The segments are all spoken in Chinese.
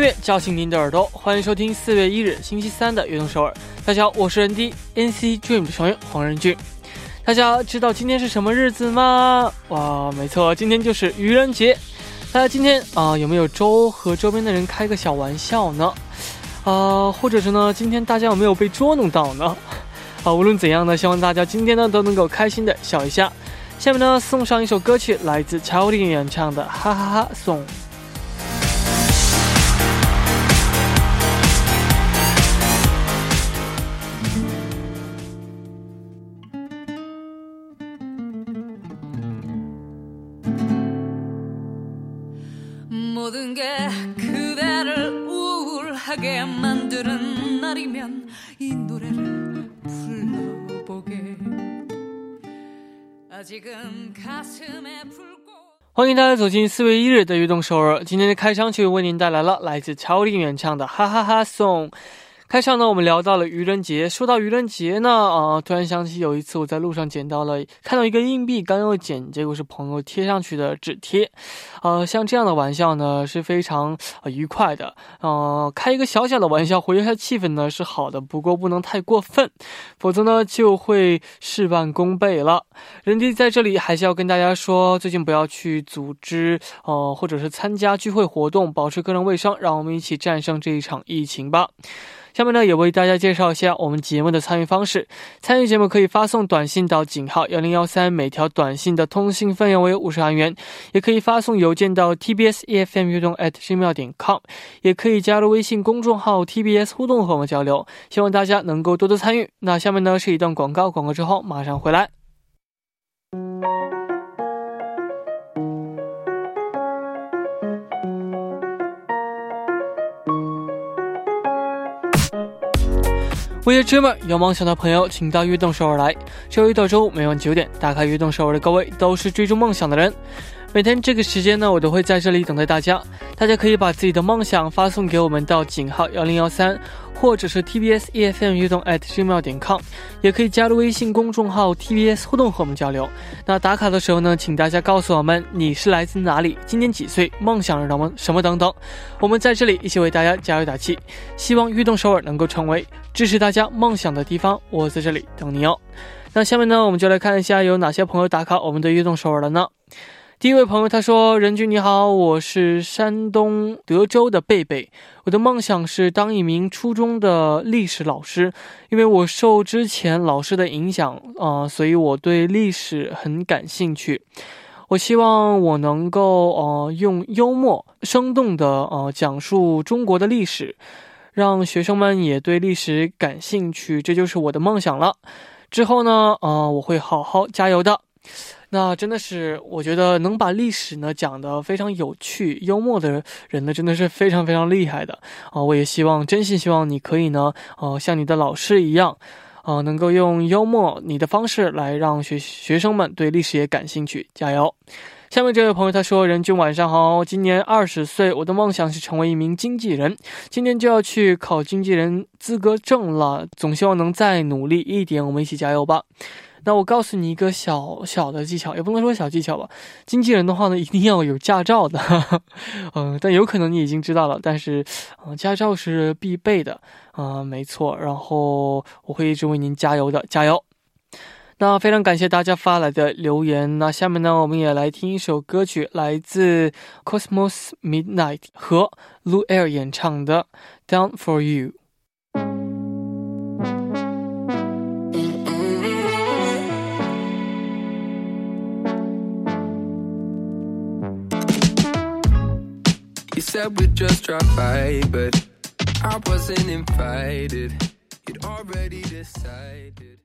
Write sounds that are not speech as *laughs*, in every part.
乐叫醒您的耳朵，欢迎收听四月一日星期三的《悦动首尔》。大家好，我是 ND NC Dream 的成员黄仁俊。大家知道今天是什么日子吗？哇，没错，今天就是愚人节。大家今天啊，有没有周和周边的人开个小玩笑呢？啊，或者是呢，今天大家有没有被捉弄到呢？啊，无论怎样呢，希望大家今天呢都能够开心的笑一下。下面呢，送上一首歌曲，来自超林演唱的《哈哈哈颂》。만드는 날이면 이 노래를 불러보게 아직은 가슴에 불꽃 欢迎大家走进四月一日的悦动首尔。今天的开场曲为您带来了来自超林原唱的《哈哈哈颂》。 开场呢，我们聊到了愚人节。说到愚人节呢，啊，突然想起有一次我在路上捡到了，看到一个硬币，刚要捡，结果是朋友贴上去的纸贴。呃，像这样的玩笑呢，是非常、愉快的。呃，开一个小小的玩笑，活跃一下气氛呢是好的，不过不能太过分，否则呢就会事半功倍了。人弟在这里还是要跟大家说，最近不要去组织呃或者是参加聚会活动，保持个人卫生，让我们一起战胜这一场疫情吧。下面呢，也为大家介绍一下我们节目的参与方式。参与节目可以发送短信到井号幺零幺三，每条短信的通信费用为五十韩元；也可以发送邮件到 tbs efm 互动 at gmail 点 com，也可以加入微信公众号 tbs 互动和我们交流。希望大家能够多多参与。那下面呢是一段广告，广告之后马上回来。为了 dreamer 有梦想的朋友，请到悦动首尔来。周一到周五每晚九点，打开悦动首尔的各位都是追逐梦想的人。每天这个时间呢，我都会在这里等待大家。大家可以把自己的梦想发送给我们到井号幺零幺三，或者是 TBS EFM 悦动 at gmail 点 com，也可以加入微信公众号 TBS 互动和我们交流。那打卡的时候呢，请大家告诉我们你是来自哪里，今年几岁，梦想是什么什么等等。我们在这里一起为大家加油打气，希望悦动首尔能够成为支持大家梦想的地方。我在这里等你哦。那下面呢，我们就来看一下有哪些朋友打卡我们的悦动首尔了呢？第一位朋友他说：“任君你好，我是山东德州的贝贝，我的梦想是当一名初中的历史老师，因为我受之前老师的影响啊、呃，所以我对历史很感兴趣。我希望我能够呃用幽默生动的呃讲述中国的历史，让学生们也对历史感兴趣，这就是我的梦想了。之后呢，呃，我会好好加油的。”那真的是，我觉得能把历史呢讲得非常有趣、幽默的人呢，真的是非常非常厉害的啊、我也希望，真心希望你可以呢，呃，像你的老师一样，呃，能够用幽默你的方式来让学学生们对历史也感兴趣，加油！下面这位朋友他说：“任君晚上好，今年二十岁，我的梦想是成为一名经纪人，今年就要去考经纪人资格证了，总希望能再努力一点，我们一起加油吧。”那我告诉你一个小小的技巧，也不能说小技巧吧。经纪人的话呢，一定要有驾照的，*laughs* 嗯、但有可能你已经知道了，但是，嗯、驾照是必备的，啊、没错。然后我会一直为您加油的，加油。那非常感谢大家发来的留言。那下面呢，我们也来听一首歌曲，来自 Cosmos Midnight 和 Lu Air 演唱的《Down for You》。Said we'd just drop by, but I wasn't invited. You'd already decided.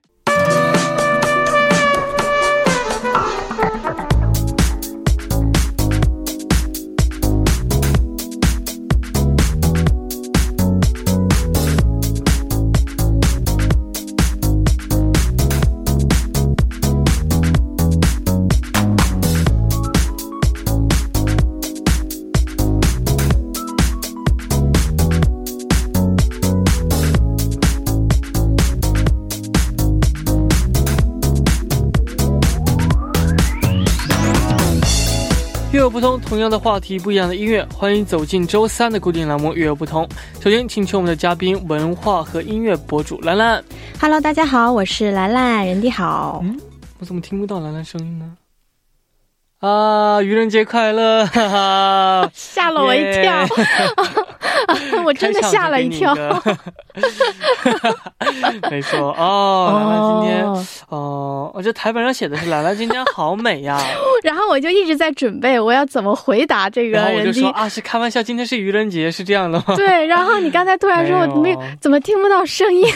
不同，同样的话题，不一样的音乐，欢迎走进周三的固定栏目《月有不同》。首先，请出我们的嘉宾，文化和音乐博主兰兰。Hello，大家好，我是兰兰，人弟好。嗯我怎么听不到兰兰声音呢？啊，愚人节快乐！哈哈，吓了我一跳，*laughs* 我真的吓了一跳。*laughs* 没错哦，兰兰今天哦哦，我这台本上写的是兰兰今天好美呀，*laughs* 然后我就一直在准备我要怎么回答这个然后我就人弟说。啊，是开玩笑，今天是愚人节，是这样的吗？对，然后你刚才突然说我没有怎么听不到声音，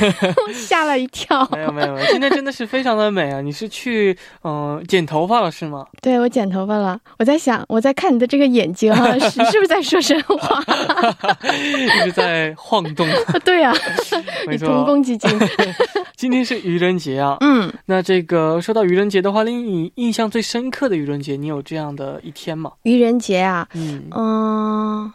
吓了一跳。没有没有，没有，今天真的是非常的美啊！你是去嗯、呃剪头发了是吗？对我剪头发了，我在想，我在看你的这个眼睛啊，*laughs* 是是不是在说真话？*laughs* 一直在晃动，*laughs* 对啊、没你同错。工基金。今天是愚人节啊，嗯，那这个说到愚人节的话，令你印象最深刻的愚人节，你有这样的一天吗？愚人节啊，嗯，嗯。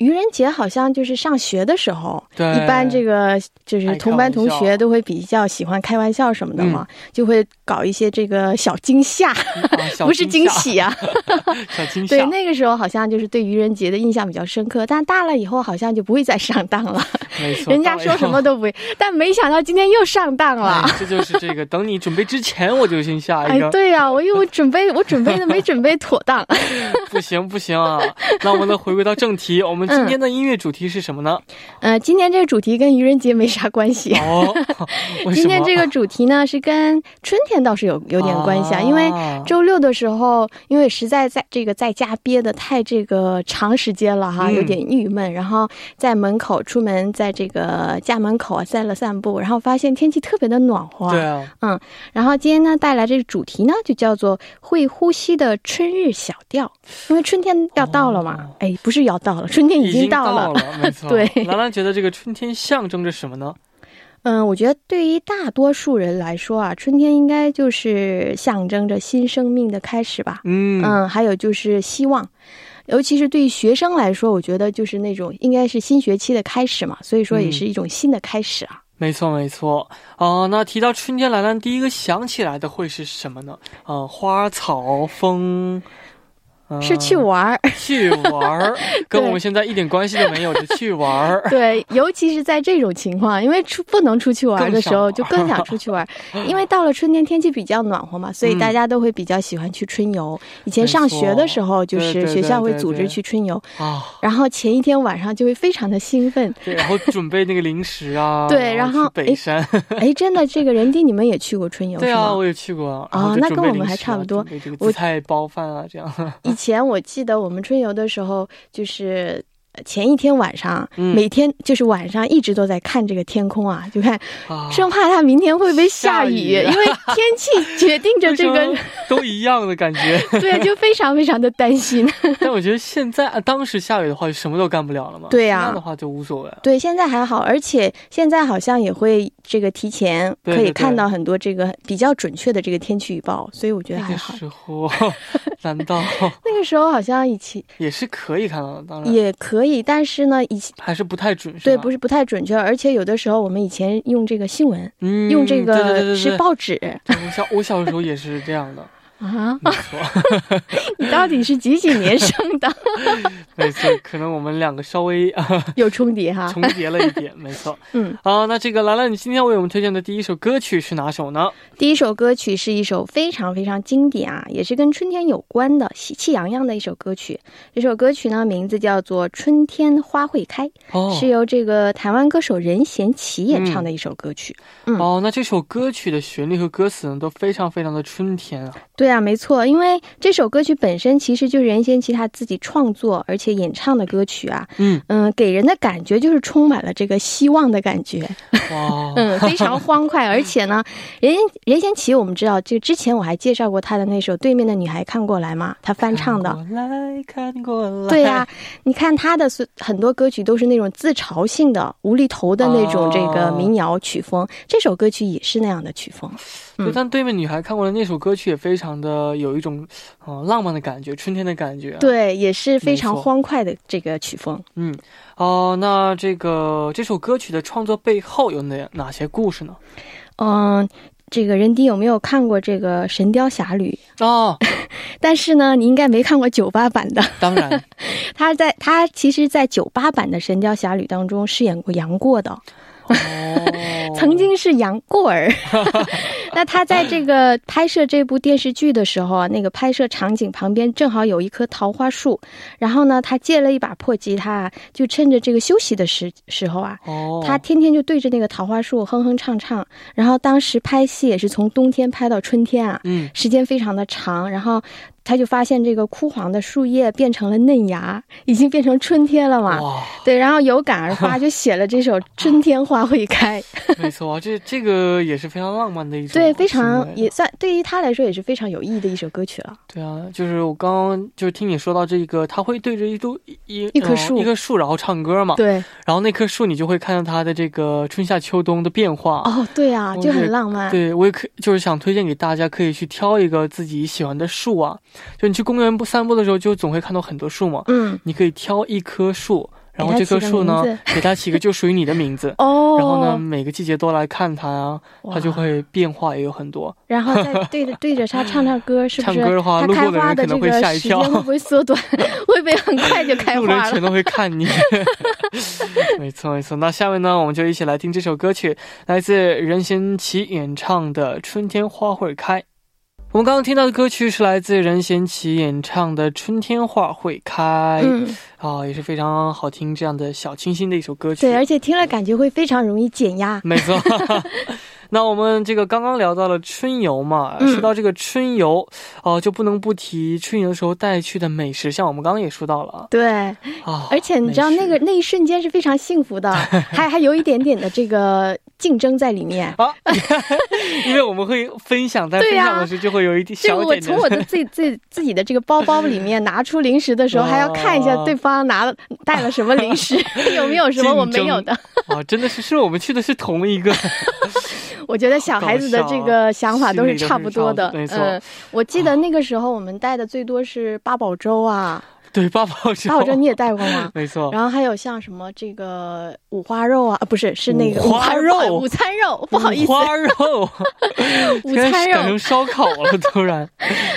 愚人节好像就是上学的时候，对一般这个就是同班同学都会比较喜欢开玩笑什么的嘛，嗯就会搞一些这个小惊吓，*laughs* 不是惊，喜啊。*laughs* 小惊吓。对，那个时候好像就是对愚人节的印象比较深刻，但大了以后好像就不会再上当了，没错，*laughs* 人家说什么都。不会。但没想到今天又上当了。哎，这就是这个。等你准备之前，我就先下一哎个。，对呀、我因为我准备，我准备的没准备妥当。不行不行啊！那我们再，回归到正题，我们今天的音乐主题是什么呢？呃，今天这个主题跟愚人节没啥关系。哦？*laughs* 今天这个主题呢，是跟春天倒是有有点关系啊，因为啊周六的时候，因为实在在这个在家憋的太这个长时间了哈，嗯有点郁闷，然后在门口出门，在这个家门口啊散了散步，然后发现天气特别的暖和。对啊，嗯然后今天呢带来这个主题呢，就叫做会呼吸的春日小调，因为春天要到了嘛，哦哎，不是要到了，春天已经到了。了，没 *laughs* 错。对兰兰觉得这个春天象征着什么呢？嗯，我觉得对于大多数人来说啊，春天应该就是象征着新生命的开始吧。嗯嗯，还有就是希望，尤其是对于学生来说，我觉得就是那种应该是新学期的开始嘛，所以说也是一种新的开始啊。没错没错。哦、那提到春天，兰兰第一个想起来的会是什么呢？呃，花草风。呃是 *laughs* 去玩儿，*laughs* 去玩儿，跟我们现在一点关系都没有，就去玩儿。对，尤其是在这种情况，因为出不能出去玩的时候，更就更想出去玩。*laughs* 因为到了春天，天气比较暖和嘛，所以嗯大家都会比较喜欢去春游。以前上学的时候，就是学校会组织去春游，啊，然后前一天晚上就会非常的兴奋。对，然后准备那个零食啊，对然后北山，哎，真的，这个人丁你们也去过春游对啊，我也去过啊。那跟我们还差不多我紫菜包饭啊，这样。以前我记得我们春游的时候，就是呃前一天晚上，嗯每天就是晚上一直都在看这个天空啊，就看，啊生怕它明天会不会下雨，下雨因为天气 *laughs* 决定着这个 *laughs* 都一样的感觉。对，就非常非常的担心。*laughs* 但我觉得现在啊当时下雨的话，就什么都干不了了嘛。对呀的话就无所谓了。对，现在还好，而且现在好像也会这个提前可以看到很多这个比较准确的这个天气预报，所以我觉得那个还好。时候，*laughs* 难道？*laughs* 那个时候好像以前也是可以看到的？当然。也可以，但是呢，以前还是不太准，对不是不太准确，而且有的时候我们以前用这个新闻，嗯，用这个是报纸。*laughs* 对我小我小的时候也是这样的，啊。没错。*laughs* 你到底是几几年生的？*laughs* 没错，可能我们两个稍微啊 *laughs* 有重叠哈。重叠了一点，没错。嗯，好，那这个兰兰，你今天为我们推荐的第一首歌曲是哪首呢？第一首歌曲是一首非常非常经典啊，也是跟春天有关的喜气洋洋的一首歌曲。这首歌曲呢，名字叫做《春天花会开》，哦是由这个台湾歌手任贤齐演唱的一首歌曲。嗯哦，那这首歌曲的旋律和歌词呢，都非常非常的春天啊。对啊，没错，因为这首歌曲本身其实就是任贤齐他自己创作而且演唱的歌曲啊。嗯，嗯，给人的感觉就是充满了这个希望的感觉。哇，*laughs* 嗯，非常欢快，而且呢，任任贤齐我们知道，这个之前我还介绍过他的那首《对面的女孩看过来》嘛，他翻唱的。看过来看过来，对呀、你看他的所很多歌曲都是那种自嘲性的、无厘头的那种这个哦民谣曲风，这首歌曲也是那样的曲风。对，但对面女孩看过来那首歌曲也非常的有一种呃浪漫的感觉，春天的感觉、啊。，对，也是非常欢快的这个曲风。嗯，哦、那这个这首歌曲的创作背后有哪哪些故事呢？嗯，这个任迪有没有看过这个《神雕侠侣》？哦，*laughs* 但是呢，你应该没看过九八版的。当然，*laughs* 他在他其实，在九八版的《神雕侠侣》当中饰演过杨过的，哦，*laughs* 曾经是杨过儿。那他在这个拍摄这部电视剧的时候啊，那个拍摄场景旁边正好有一棵桃花树，然后呢，他借了一把破吉他，就趁着这个休息的时时候啊，哦，他天天就对着那个桃花树哼哼唱唱。然后当时拍戏也是从冬天拍到春天啊，嗯，时间非常的长，然后他就发现这个枯黄的树叶变成了嫩芽，已经变成春天了嘛。对，然后有感而发，就写了这首《春天花会开》。没错，这这个也是非常浪漫的一首，*laughs* 对，非常也算对于他来说也是非常有意义的一首歌曲了。对啊，就是我刚刚就是听你说到这个，他会对着一株一一棵树呃一棵树，然后唱歌嘛。对，然后那棵树你就会看到它的这个春夏秋冬的变化。哦，对啊，就很浪漫。对，我也可就是想推荐给大家，可以去挑一个自己喜欢的树啊。就你去公园不散步的时候，就总会看到很多树嘛。嗯，你可以挑一棵树，然后这棵树呢，给它起个就属于你的名字。*laughs* 哦，然后呢，每个季节都来看它啊，它就会变化也有很多。然后再对着对着它唱唱歌，是不是？唱歌的话路过的人可能会吓一跳会不会缩短？*laughs* 会不会很快就开路人？全都会看你。*laughs* 没错没错，那下面呢，我们就一起来听这首歌曲，来自任贤齐演唱的《春天花会开》。我们刚刚听到的歌曲是来自任贤齐演唱的《春天花会开》，嗯，啊、也是非常好听，这样的小清新的一首歌曲。对，而且听了感觉会非常容易减压。没错。*laughs* 那我们这个刚刚聊到了春游嘛，嗯说到这个春游，哦、就不能不提春游的时候带去的美食，像我们刚刚也说到了对，啊。而且你知道那个那一瞬间是非常幸福的，*laughs* 还还有一点点的这个竞争在里面。啊，因为我们会分享，在分享的时候就会有一点就我。从我的自己自己自己的这个包包里面拿出零食的时候，*laughs* 还要看一下对方拿了带了什么零食，*laughs* 有没有什么我没有的。啊，真的是，是我们去的是同一个，我觉得小孩子的这个想法都是差不多的。嗯，我记得那个时候我们带的最多是八宝粥啊，*laughs* 对，八宝粥，八宝粥你也带过吗？*laughs* 没错。然后还有像什么这个五花肉啊，啊不是是那个五花肉午餐肉，不好意思 *laughs* 五，花肉，午餐肉改成，烧烤了，突然。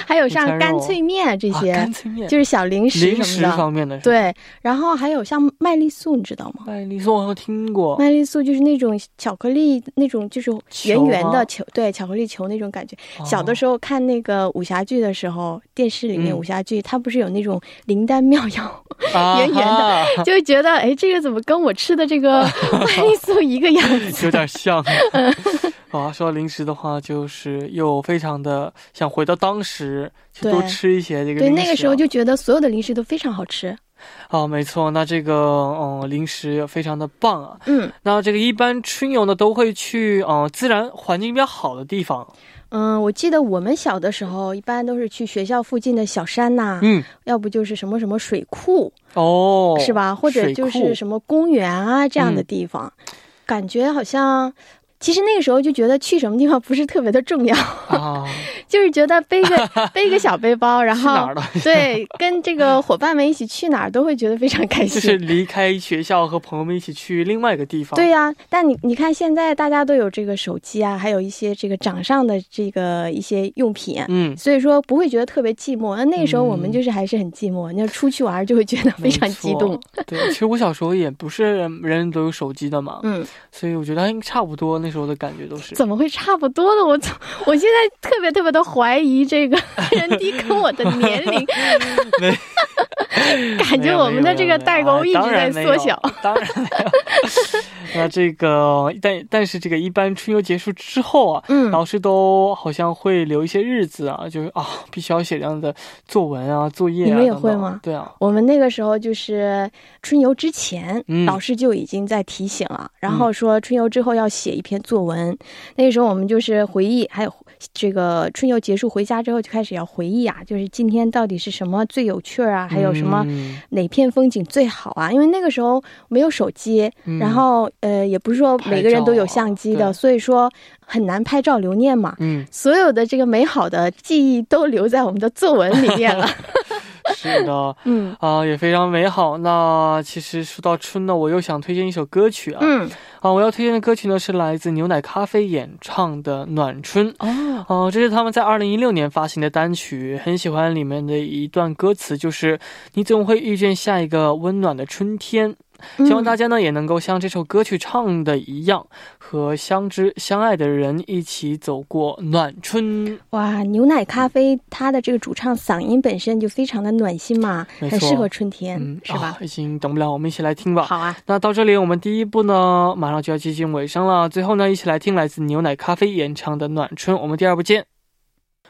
还有像干脆面这啊些，干脆面，就是小零食零食什么的。方面的，对，然后还有像麦丽素，你知道吗？麦丽素我听过，麦丽素就是那种巧克力，那种就是圆圆的球，对，巧克力球那种感觉。小的时候看那个武侠剧的时候，电视里面嗯武侠剧，它不是有那种灵丹妙药，啊 *laughs* 圆圆的哈就会觉得，哎，这个怎么跟我吃的这个 *laughs* 麦丽素一个样子？有点像。啊，*laughs* 说到零食的话，就是又非常的想回到当时，去多吃一些这个对。那个时候就觉得所有的零食都非常好吃。啊，没错，那这个嗯零食也非常的棒啊。嗯那这个一般春游呢都会去嗯自然环境比较好的地方，嗯，我记得我们小的时候，一般都是去学校附近的小山呐、嗯要不就是什么什么水库，哦，是吧？或者就是什么公园啊这样的嗯地方，感觉好像。其实那个时候就觉得去什么地方不是特别的重要，啊，*laughs* 就是觉得背个 *laughs* 背个小背包，然后？*laughs* 对跟这个伙伴们一起去哪儿都会觉得非常开心。就是离开学校和朋友们一起去另外一个地方。对呀、但你你看现在大家都有这个手机啊，还有一些这个掌上的这个一些用品，嗯，所以说不会觉得特别寂寞。那那个时候我们嗯就是还是很寂寞，那出去玩就会觉得非常激动。对，其实我小时候也不是人人都有手机的嘛，嗯，所以我觉得应该差不多，那时候的感觉都是。怎么会差不多呢？我从 *laughs* 我现在特别特别的怀疑这个 *laughs* 人低跟我的年龄，*laughs* 感觉我们的这个代沟一直在缩小。哎当然没有。那这个，但但是这个一般春游结束之后啊，嗯老师都好像会留一些日子啊，就是啊，必须要写这样的作文啊、作业啊。你们也会吗对啊，我们那个时候就是春游之前，嗯老师就已经在提醒了，然后说春游之后要写一篇作文。那个时候我们就是回忆，还有这个春游结束回家之后就开始要回忆啊，就是今天到底是什么最有趣儿啊，还有什么嗯哪片风景最好啊？因为那个时候没有手机，嗯然后呃，也不是说每个人都有相机的，啊所以说很难拍照留念嘛。嗯，所有的这个美好的记忆都留在我们的作文里面了。*laughs* *laughs* 是的，嗯啊、也非常美好。那其实说到春呢，我又想推荐一首歌曲啊，嗯，啊，我要推荐的歌曲呢是来自牛奶咖啡演唱的《暖春》。哦，哦、这是他们在二零一六年发行的单曲，很喜欢里面的一段歌词，就是“你总会遇见下一个温暖的春天”。希望大家呢也能够像这首歌曲唱的一样，和相知相爱的人一起走过暖春。哇，牛奶咖啡它的这个主唱嗓音本身就非常的暖心嘛，很适合春天，嗯，是吧啊？已经等不了，我们一起来听吧。好啊，那到这里，我们第一步呢马上就要接近尾声了。最后呢，一起来听来自牛奶咖啡演唱的《暖春》。我们第二部见。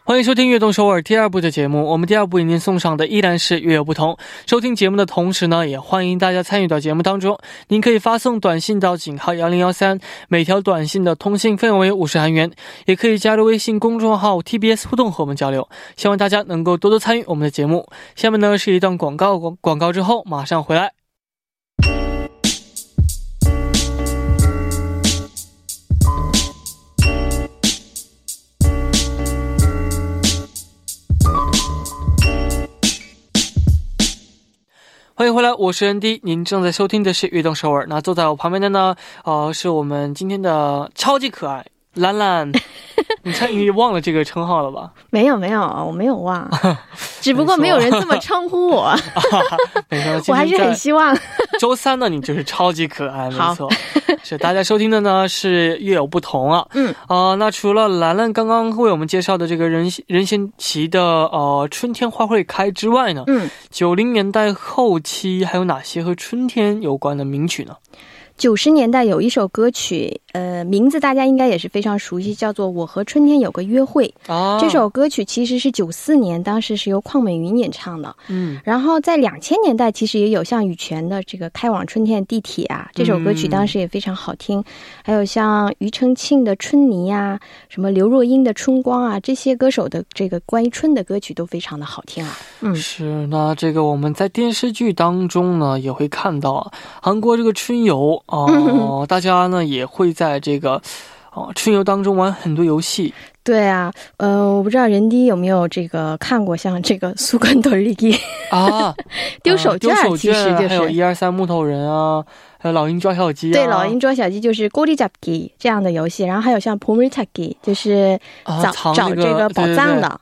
欢迎收听《悦动首尔》第二部的节目。我们第二部为您送上的依然是略有不同。收听节目的同时呢，也欢迎大家参与到节目当中。您可以发送短信到井号幺零幺三，每条短信的通信费用为五十韩元。也可以加入微信公众号 TBS 互动和我们交流。希望大家能够多多参与我们的节目。下面呢是一段广告，广广告之后马上回来。欢迎回来，我是 ND，您正在收听的是《悦动首尔》。那坐在我旁边的呢，呃，是我们今天的超级可爱兰兰。*laughs* 你猜你忘了这个称号了吧？没有没有，我没有忘，*laughs* 只不过没有人这么称呼我，*laughs* 我还是很希望。*laughs* 周三呢，你就是超级可爱，没错。*laughs* 是大家收听的呢是略有不同啊。嗯啊、那除了兰兰刚刚为我们介绍的这个任任贤齐的呃春天花会开之外呢，嗯，九零年代后期还有哪些和春天有关的名曲呢？九十年代有一首歌曲，呃，名字大家应该也是非常熟悉，叫做《我和春天有个约会》。啊，这首歌曲其实是九四年，当时是由邝美云演唱的。嗯然后在两千年代，其实也有像羽泉的这个《开往春天的地铁》啊，这首歌曲当时也非常好听。还有像庾澄庆的《春泥》啊，什么刘若英的《春光》啊，这些歌手的这个关于春的歌曲都非常的好听啊。嗯是，那这个我们在电视剧当中呢也会看到啊，韩国这个春游哦，大家呢也会在这个哦春游当中玩很多游戏。对啊，呃，我不知道人迪有没有这个看过，像这个苏格多里迪啊，*laughs* 丢手绢，丢手绢，还有“一、二、三”木头人啊，还有老鹰抓小鸡啊。对，老鹰抓小鸡就是 “golijapki” 这样的游戏，然后还有像 “pomir takki”，就是找找这个宝藏的。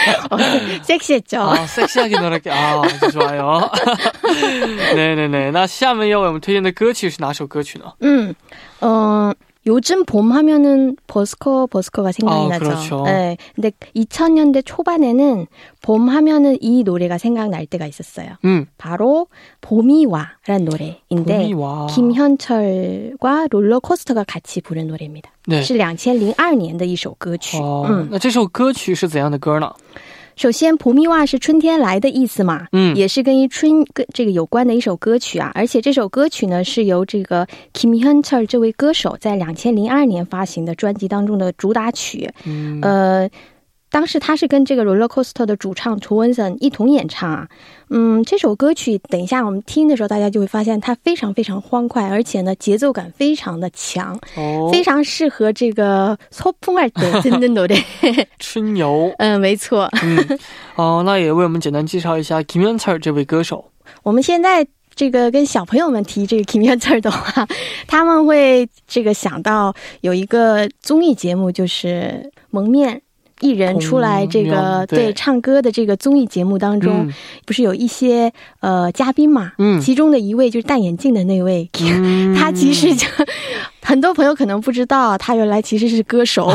어, 섹시했죠. 아, 섹시하게 놀았게. 아, 아주 좋아요. *laughs* 네네네. 那下面要为我们推荐的歌曲是哪首歌曲呢？ 음, 어, 요즘 봄 하면은 버스커 버스커가 생각이 아, 나죠. 그렇죠. 네. 근데 2000년대 초반에는 봄 하면은 이 노래가 생각날 때가 있었어요. 음, 바로 봄이 와라는 노래인데 봄이 와. 김현철과 롤러코스터가 같이 부른 노래입니다. 对。是两千零二年的一首歌曲。哦，嗯，那这首歌曲是怎样的歌呢？ 首先，普密哇是春天来的意思嘛？嗯，也是跟一春跟这个有关的一首歌曲啊。而且这首歌曲呢，是由这个 Kim Hunter 这位歌手在两千零二年发行的专辑当中的主打曲。嗯，呃。当时他是跟这个 Roller Coaster 的主唱图文森一同演唱啊。嗯，这首歌曲等一下我们听的时候，大家就会发现它非常非常欢快，而且呢节奏感非常的强，哦、非常适合这个操风二的真的努力春游。*laughs* *laughs* 嗯，没错。嗯，哦，那也为我们简单介绍一下 Kim y o n g c h e r 这位歌手。我们现在。这个跟小朋友们提这个 Kim y o n g c h e r 的话，他们会这个想到有一个综艺节目，就是《蒙面艺人出来这个面对唱歌的这个综艺节目当中，嗯。不是有一些呃嘉宾嘛？嗯。其中的一位就是戴眼镜的那位，嗯。*laughs* 他其实就很多朋友可能不知道，他原来其实是歌手。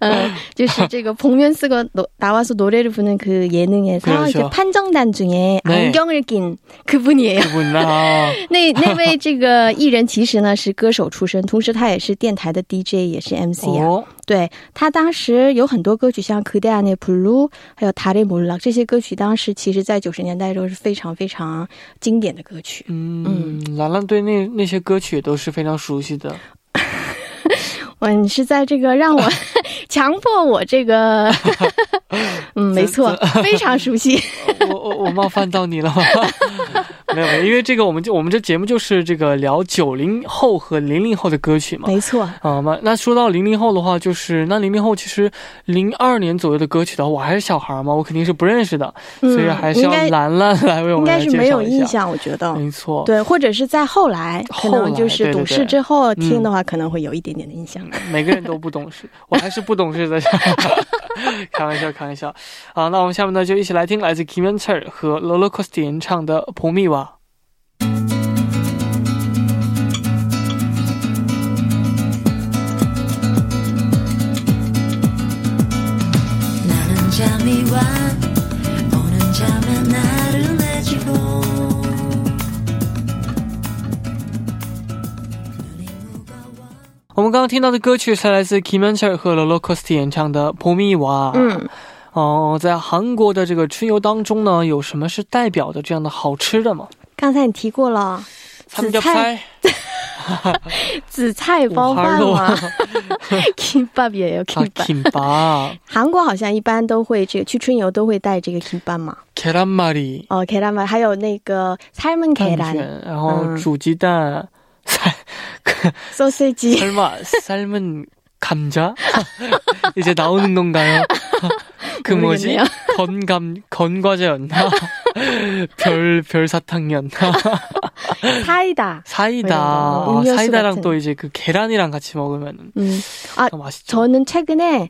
呃，*laughs* 就是这个彭元四个나와서노래를부는그예능에서 그렇죠 이제 판정단 중에 네. 안경을 낀 그분이에요. 不呢？那那*laughs* 位这个艺人其实呢是歌手出身，同时他也是电台的 DJ，也是 MC 啊。哦，对他当时有很多歌曲，像《그대안의 blue》还有《塔雷몰락》这些歌曲，当时其实在九十年代的时候是非常非常经典的歌曲。嗯，兰兰对那那些歌曲都是非常熟悉 记得，*laughs* 我你是在这个让我 *laughs* 强迫我这个。嗯，没错，*laughs* 非常熟悉。*laughs* 我我我冒犯到你了吗？*laughs* 没有没有，因为这个我们就我们这节目就是这个聊九零后和零零后的歌曲嘛。没错，啊，那那说到零零后的话，就是那零零后其实零二年左右的歌曲的话，我还是小孩嘛，我肯定是不认识的，嗯所以还是要兰兰来为我应们来介绍该是没有。印象，我觉得。没错，对，或者是在后来，可能就是懂事之后听嗯的话，可能会有一点点的印象。每个人都不懂事，我还是不懂事的。*laughs* 开玩笑，开玩笑。好，那我们下面呢，就一起来听来自 Kimenter 和 Lolo Costi 演唱的《普密瓦》。刚刚听到的歌曲是来自 Kim Yeon Chul 和 Lolo Costi 演唱的《봄이 와》。嗯，哦、在韩国的这个春游当中呢，有什么是代表的这样的好吃的吗？刚才你提过了紫 삼겹 菜 살 *laughs* 紫菜包饭嘛，*laughs* *laughs* kimbap 也有啊 kimbap。 김밥、 韩国好像一般都会这个去春游都会带这个 kimbap 嘛。 계란말이、 哦，keran 嘛，还有那个 삶은 蛋 keran 卷，然后嗯煮鸡蛋、 *laughs* soseji。 설마 삶은 감자? *laughs* 이제 나오는 건가요? *laughs* 그 뭐지? 모르겠네요. 건감 건과제였나? 별 별사탕이었나? 사이다. 사이다. 뭐 음료수 사이다랑 같은. 또 이제 그 계란이랑 같이 먹으면 음. 아, 더 맛있죠. 저는 최근에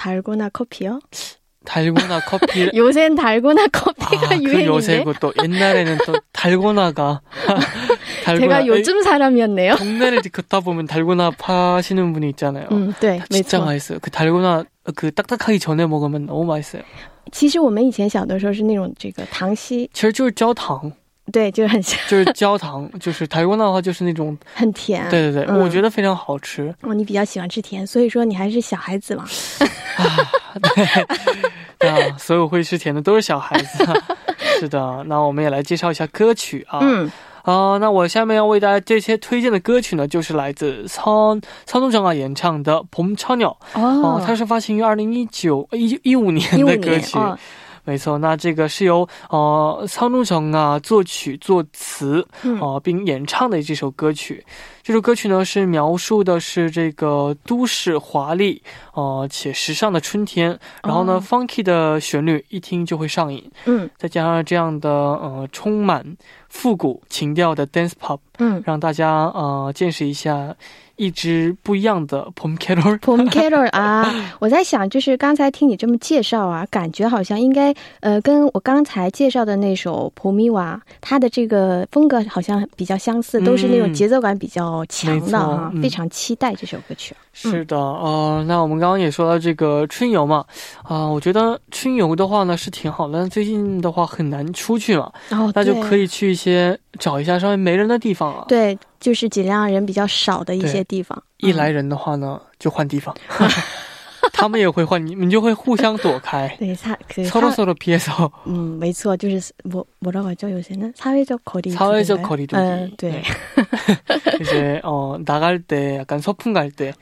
달고나 커피요? 달고나 커피. 요새는 달고나 커피가 아, 그 유행인데 요새고 또 옛날에는 또 달고나가 제가 요즘 사람이었네요. 동네를 걷다 보면 달고나 파시는 분이 있잖아요. 嗯，对，没 진짜 错。 맛있어요. 그 달고나 그 딱딱하기 전에 먹으면 너무 맛있어요. 其实我们以前小的时候是那种这个糖稀， 其实就是焦糖， 对就是很香就是焦糖就是台湾的话就是那种很甜对对对我觉得非常好吃。哦你比较喜欢吃甜所以说你还是小孩子嘛啊对啊所有会吃甜的都是小孩子。*laughs* 是的那我们也来介绍一下歌曲啊啊那我下面要为大家这些推荐的歌曲呢就是来自苍苍东长啊演唱的鹏超鸟哦。它是发行于二零一九一一五年的歌曲哦，没错，那这个是由呃仓中成啊作曲作词啊呃并演唱的这首歌曲。这首歌曲呢是描述的是这个都市华丽呃且时尚的春天，然后呢、哦。funky 的旋律一听就会上瘾，嗯。再加上这样的呃充满复古情调的 dance pop，嗯。让大家呃见识一下一支不一样的 pom carol。Pom Carol 啊，*laughs* 我在想，就是刚才听你这么介绍啊，感觉好像应该呃，跟我刚才介绍的那首《普米瓦》，它的这个风格好像比较相似，都是那种嗯节奏感比较强的哈没错，嗯非常期待这首歌曲。是的，呃，那我们刚刚也说到这个春游嘛，啊、我觉得春游的话呢是挺好的，但最近的话很难出去嘛，然后那就可以以去一些找一下稍微没人的地方啊。，对， 就是尽量人比较少的一些地方。嗯一来人的话呢，就换地方，他们也会换，你们就会互相躲开。对他，可是 서로 他 서로 피해서 *laughs* *laughs* 嗯，没错，就是뭐뭐라고하죠요새는사회적거리 사회적 두기인가요? 거리두기 嗯，对 네 ， *laughs* 이제 어 나갈 때 약간 소풍 갈 때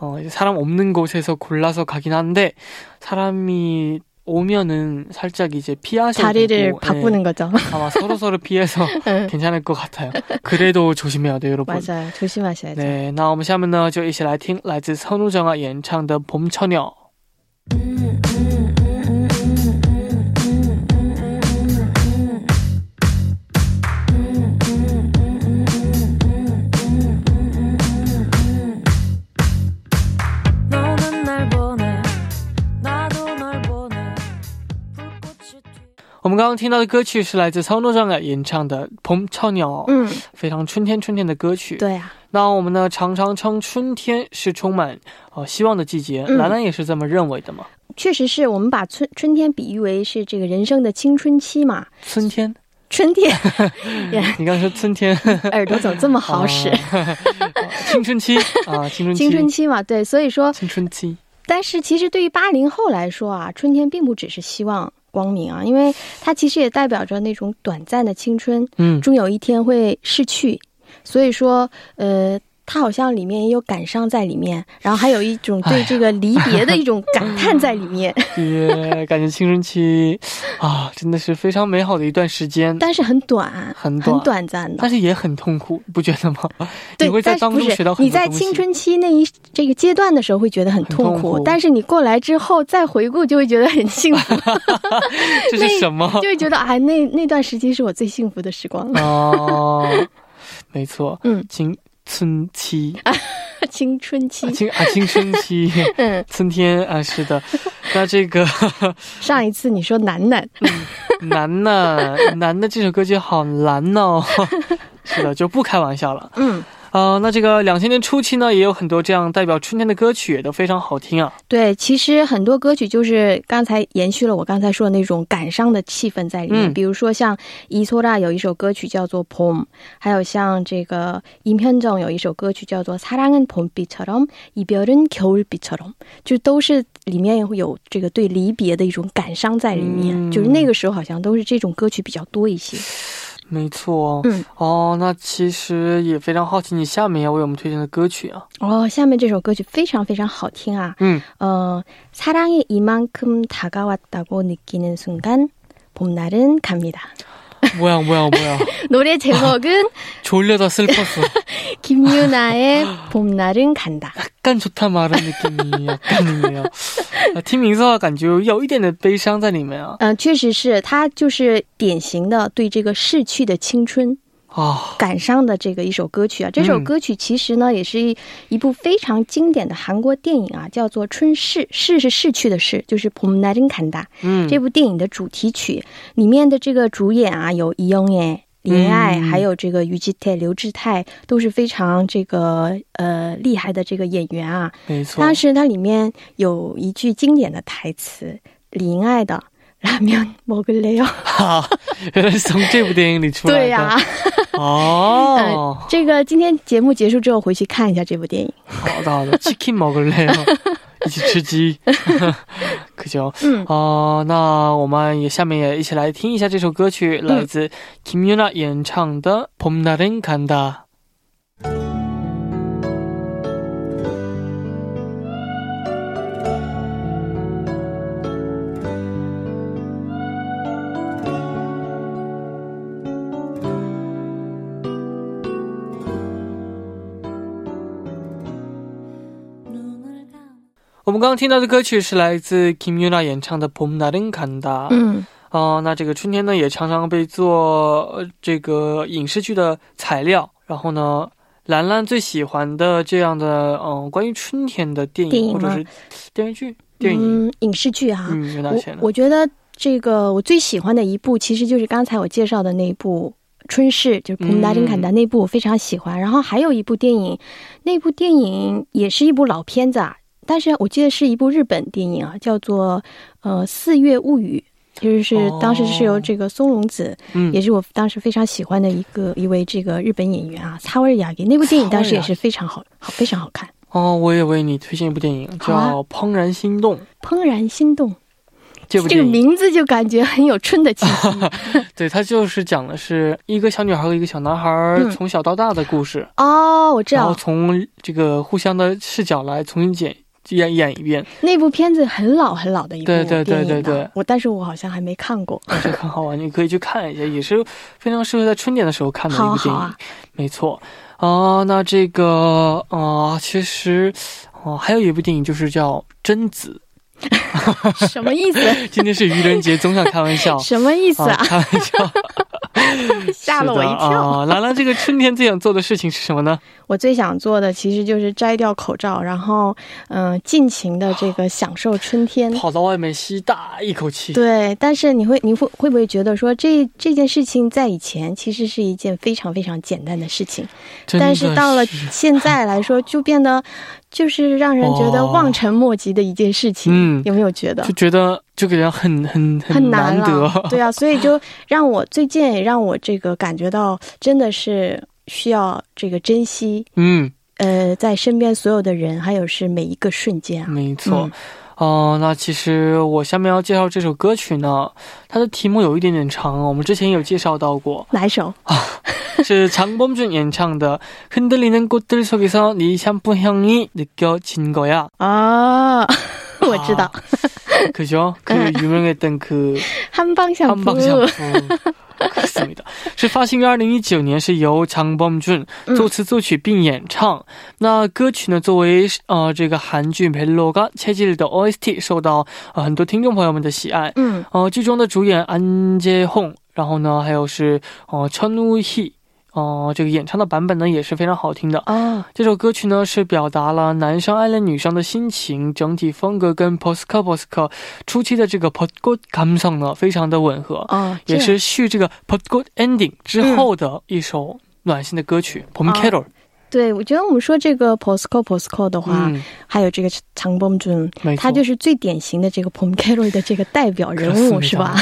어, 이제 사람 없는 곳에서 골라서 가긴 한데 사람이 오면은 살짝 이제 피하셔도 자리를 되고, 바꾸는 예, 거죠. *laughs* 아마 서로 서로 피해서 *laughs* 嗯， 괜찮을 것 같아요. 그래도 조심해야 돼요, 여러분. 맞아요. 조심하셔야죠. 对，那我们下面呢就一起来听来自선우정아演唱的《봄처녀》。 너는 我们刚刚听到的歌曲是来自草多上的演唱的《鹏草鸟》，嗯，非常春天春天的歌曲。对啊，那我们呢常常称春天是充满呃希望的季节，兰兰也是这么认为的嘛。确实是我们把春春天比喻为是这个人生的青春期嘛。春天，春天，*laughs* 你刚说春天，*laughs* 耳朵怎么这么好使？*laughs* 青春期啊，青春期青春期嘛，对，所以说青春期。但是其实对于八零后来说啊，春天并不只是希望。光明啊，因为它其实也代表着那种短暂的青春，嗯，终有一天会逝去。所以说，呃，它好像里面也有感伤在里面，然后还有一种对这个离别的一种感叹在里面，也 *laughs* 感觉青春期啊，真的是非常美好的一段时间，但是很短，很短。很短暂的。但。是也很痛苦，不觉得吗？对你会，在当中学到很多你在青春期那一这个阶段的时候会觉得很痛苦，很痛苦。但是你过来之后再回顾就会觉得很幸福，*laughs* 这是什么？*laughs* 就会觉得哎，那那段时期是我最幸福的时光，哦，没错，嗯，青春期 *laughs* 啊，青春期。青啊青春期，嗯，春天啊，是的。*laughs* 那这个 *laughs* 上一次你说楠楠，楠楠楠的这首歌曲好难哦。是的，就不开玩笑了。嗯，啊、那这个两千年初期呢，也有很多这样代表春天的歌曲，也都非常好听啊。对，其实很多歌曲就是刚才延续了我刚才说的那种感伤的气氛在里面，嗯比如说像伊索拉有一首歌曲叫做《봄》，还有像这个임현정有一首歌曲叫做《사랑은 봄비처럼 이별은 겨울비처럼》，就都是里面会有这个对离别的一种感伤在里面，嗯就是那个时候好像都是这种歌曲比较多一些。 没错，嗯，哦，那其实也非常好奇，你下面要为我们推荐的歌曲啊。哦，下面这首歌曲非常非常好听啊， 음, 어, 사랑이 이만큼 다가왔다고 느끼는 순간 봄날은 갑니다. 뭐야, 뭐야, 뭐야. *laughs* 노래 제목은 *laughs* 졸려다 슬펐어. *laughs* 김유나의 봄날은 간다. 약간 좋다 말은 느낌이 약간 있네요. 아, 听名字的话，感觉有一点的悲伤在里面啊。嗯、确实是，它就是典型的对这个逝去的青春 啊，感伤的这个一首歌曲啊。这首歌曲其实呢，也是一一部非常经典的韩国电影啊，叫做《春逝》，逝是逝去的逝，就是봄날은 간다。 嗯，这部电影的主题曲里面的这个主演啊，有이영애、林爱，嗯还有这个于基泰、刘志泰，都是非常这个呃厉害的这个演员啊。没错。当时它里面有一句经典的台词，林爱的“ 拉面먹을래요 哈，原来是从这部电影里”。出来的。对呀、哦呃，*laughs* 这个今天节目结束之后回去看一下这部电影。好的好的，치킨 먹을래요？*laughs* 一起吃鸡，*laughs* 可就嗯，哦、那我们也下面也一起来听一下这首歌曲，来自 Kim Yuna 演唱的《봄날은 간다》。 刚刚听到的歌曲是来自 Kim Yuna 演唱的《봄날은 간다》。嗯，哦、那这个春天呢，也常常被做呃这个影视剧的材料。然后呢，兰兰最喜欢的这样的嗯、呃关于春天的电影电影吗或者是电视剧、电影，嗯，影视剧哈、嗯，有哪些呢？我我觉得这个我最喜欢的一部，其实就是刚才我介绍的那一部《春逝》，就是《봄날은 간다》那部，我非常喜欢。然后还有一部电影，那部电影也是一部老片子啊， 但是我记得是一部日本电影啊，叫做呃《四月物语》。就是哦。当时是由这个松隆子，嗯，也是我当时非常喜欢的一个一位这个日本演员啊，擦维尔雅给那部电影当时也是非常好，好非常好看，哦，我也为你推荐一部电影，叫怦然心动》。《怦然心动》这个这个，名字就感觉很有春的气息。*laughs* 对，它就是讲的是一个小女孩和一个小男孩嗯。从小到大的故事，哦，我知道。然后道从这个互相的视角来重新演演演一遍，那部片子很老很老的一部电影对对对对对。我但是我好像还没看过。*laughs* 但是很好玩，你可以去看一下，也是非常适合在春节的时候看的一部电影。*laughs* 好好啊，没错，啊、那这个啊、其实哦、还有一部电影就是叫《贞子 *laughs* 什么意思？*laughs*》，今天是愚人节，总想开玩笑。*laughs* 什么意思啊？开玩笑。吓了我一跳。兰兰，这个春天最想做的事情是什么呢？我最想做的其实就是摘掉口罩，然后嗯、尽情的这个享受春天。*gasps* 跑到外面吸大一口气。对，但是你会你会会不会觉得说这这件事情在以前其实是一件非常非常简单的事情，但是到了现在来说，就变得就是让人觉得望尘莫及的一件事情。嗯有没有觉得就觉得这个人很很很难难得了？。对啊，所以就让我最近也让我这个感觉到真的是需要这个珍惜。嗯，呃，在身边所有的人，还有是每一个瞬间啊，没错嗯。哦、那其实我下面要介绍这首歌曲呢，它的题目有一点点长哦，我们之前有介绍到过，哪一首？是장범준演唱的《흔들리는 꽃들 속에서 네 샴푸 향이 느껴진 거야》。哦， 我*laughs* 知道， 그죠그 *laughs* 유명했던 그 汉邦小 한방 샴푸 그렇습니다。是发行于二零一九年，是由장범준 嗯作词作曲并演唱。那歌曲呢，作为呃这个韩剧《벨로가 채질》的 OST，受到呃很多听众朋友们的喜爱。嗯呃，剧中的主演安杰홍，然后呢，还有是呃천우 哦这个演唱的版本呢也是非常好听的。啊这首歌曲呢是表达了男生暗恋女生的心情整体风格跟 POSCO posco 初期的这个 portgoodcom 上呢非常的吻合啊也是续这个 Pot Good ending 之后的一首暖心的歌曲 pommicator 对我觉得我们说这个 POSCO posco 的话还有这个长风中它就是最典型的这个 pommichere 的这个代表人物是吧？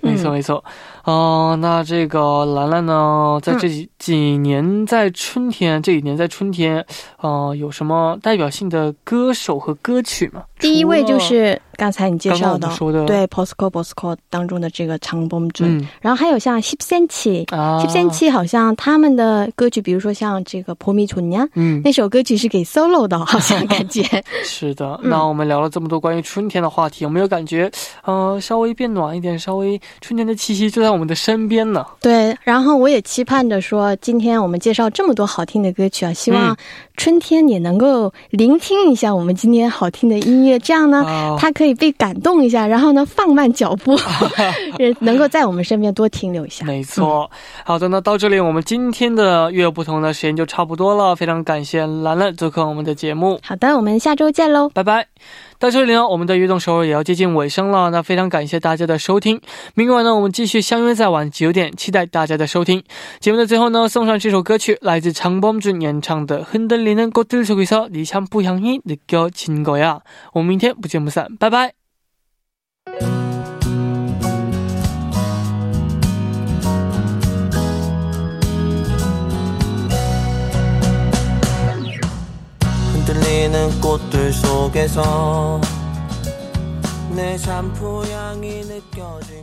没错。*laughs* 没错哦、那这个兰兰呢，在这几几年在春天，这几年在春天，呃，有什么代表性的歌手和歌曲吗？第一位就是刚才你介绍的说的，，对 Posco Posco 当中的这个长범 준， 嗯然后还有像 Hip c e n c h 啊 Hip c e n c h 好像他们的歌曲，比如说像这个《婆米春呀》嗯，那首歌曲是给 solo 的，好像感觉。*laughs* 是的，嗯那我们聊了这么多关于春天的话题，有没有感觉，呃，稍微变暖一点，稍微春天的气息就在我们的身边呢？对，然后我也期盼着说，今天我们介绍这么多好听的歌曲啊，希望嗯春天也能够聆听一下我们今天好听的音乐，这样呢，啊它可以被感动一下，然后呢放慢脚步，*laughs* 能够在我们身边多停留一下。没错，好的，那到这里我们今天的月有不同的时间就差不多了，非常感谢兰兰做客我们的节目，好的，我们下周见喽。拜拜。到这里呢，我们的悦动首尔也要接近尾声了，那非常感谢大家的收听。明晚呢，我们继续相约在晚九点，期待大家的收听。节目的最后呢，送上这首歌曲，来自장범준演唱的《흔들리는 꽃들 속에서 네 샴푸 향이 느껴진 거야》。我们明天不见不散，拜拜。 흔들리는 꽃들 속에서 내 샴푸 향이 거야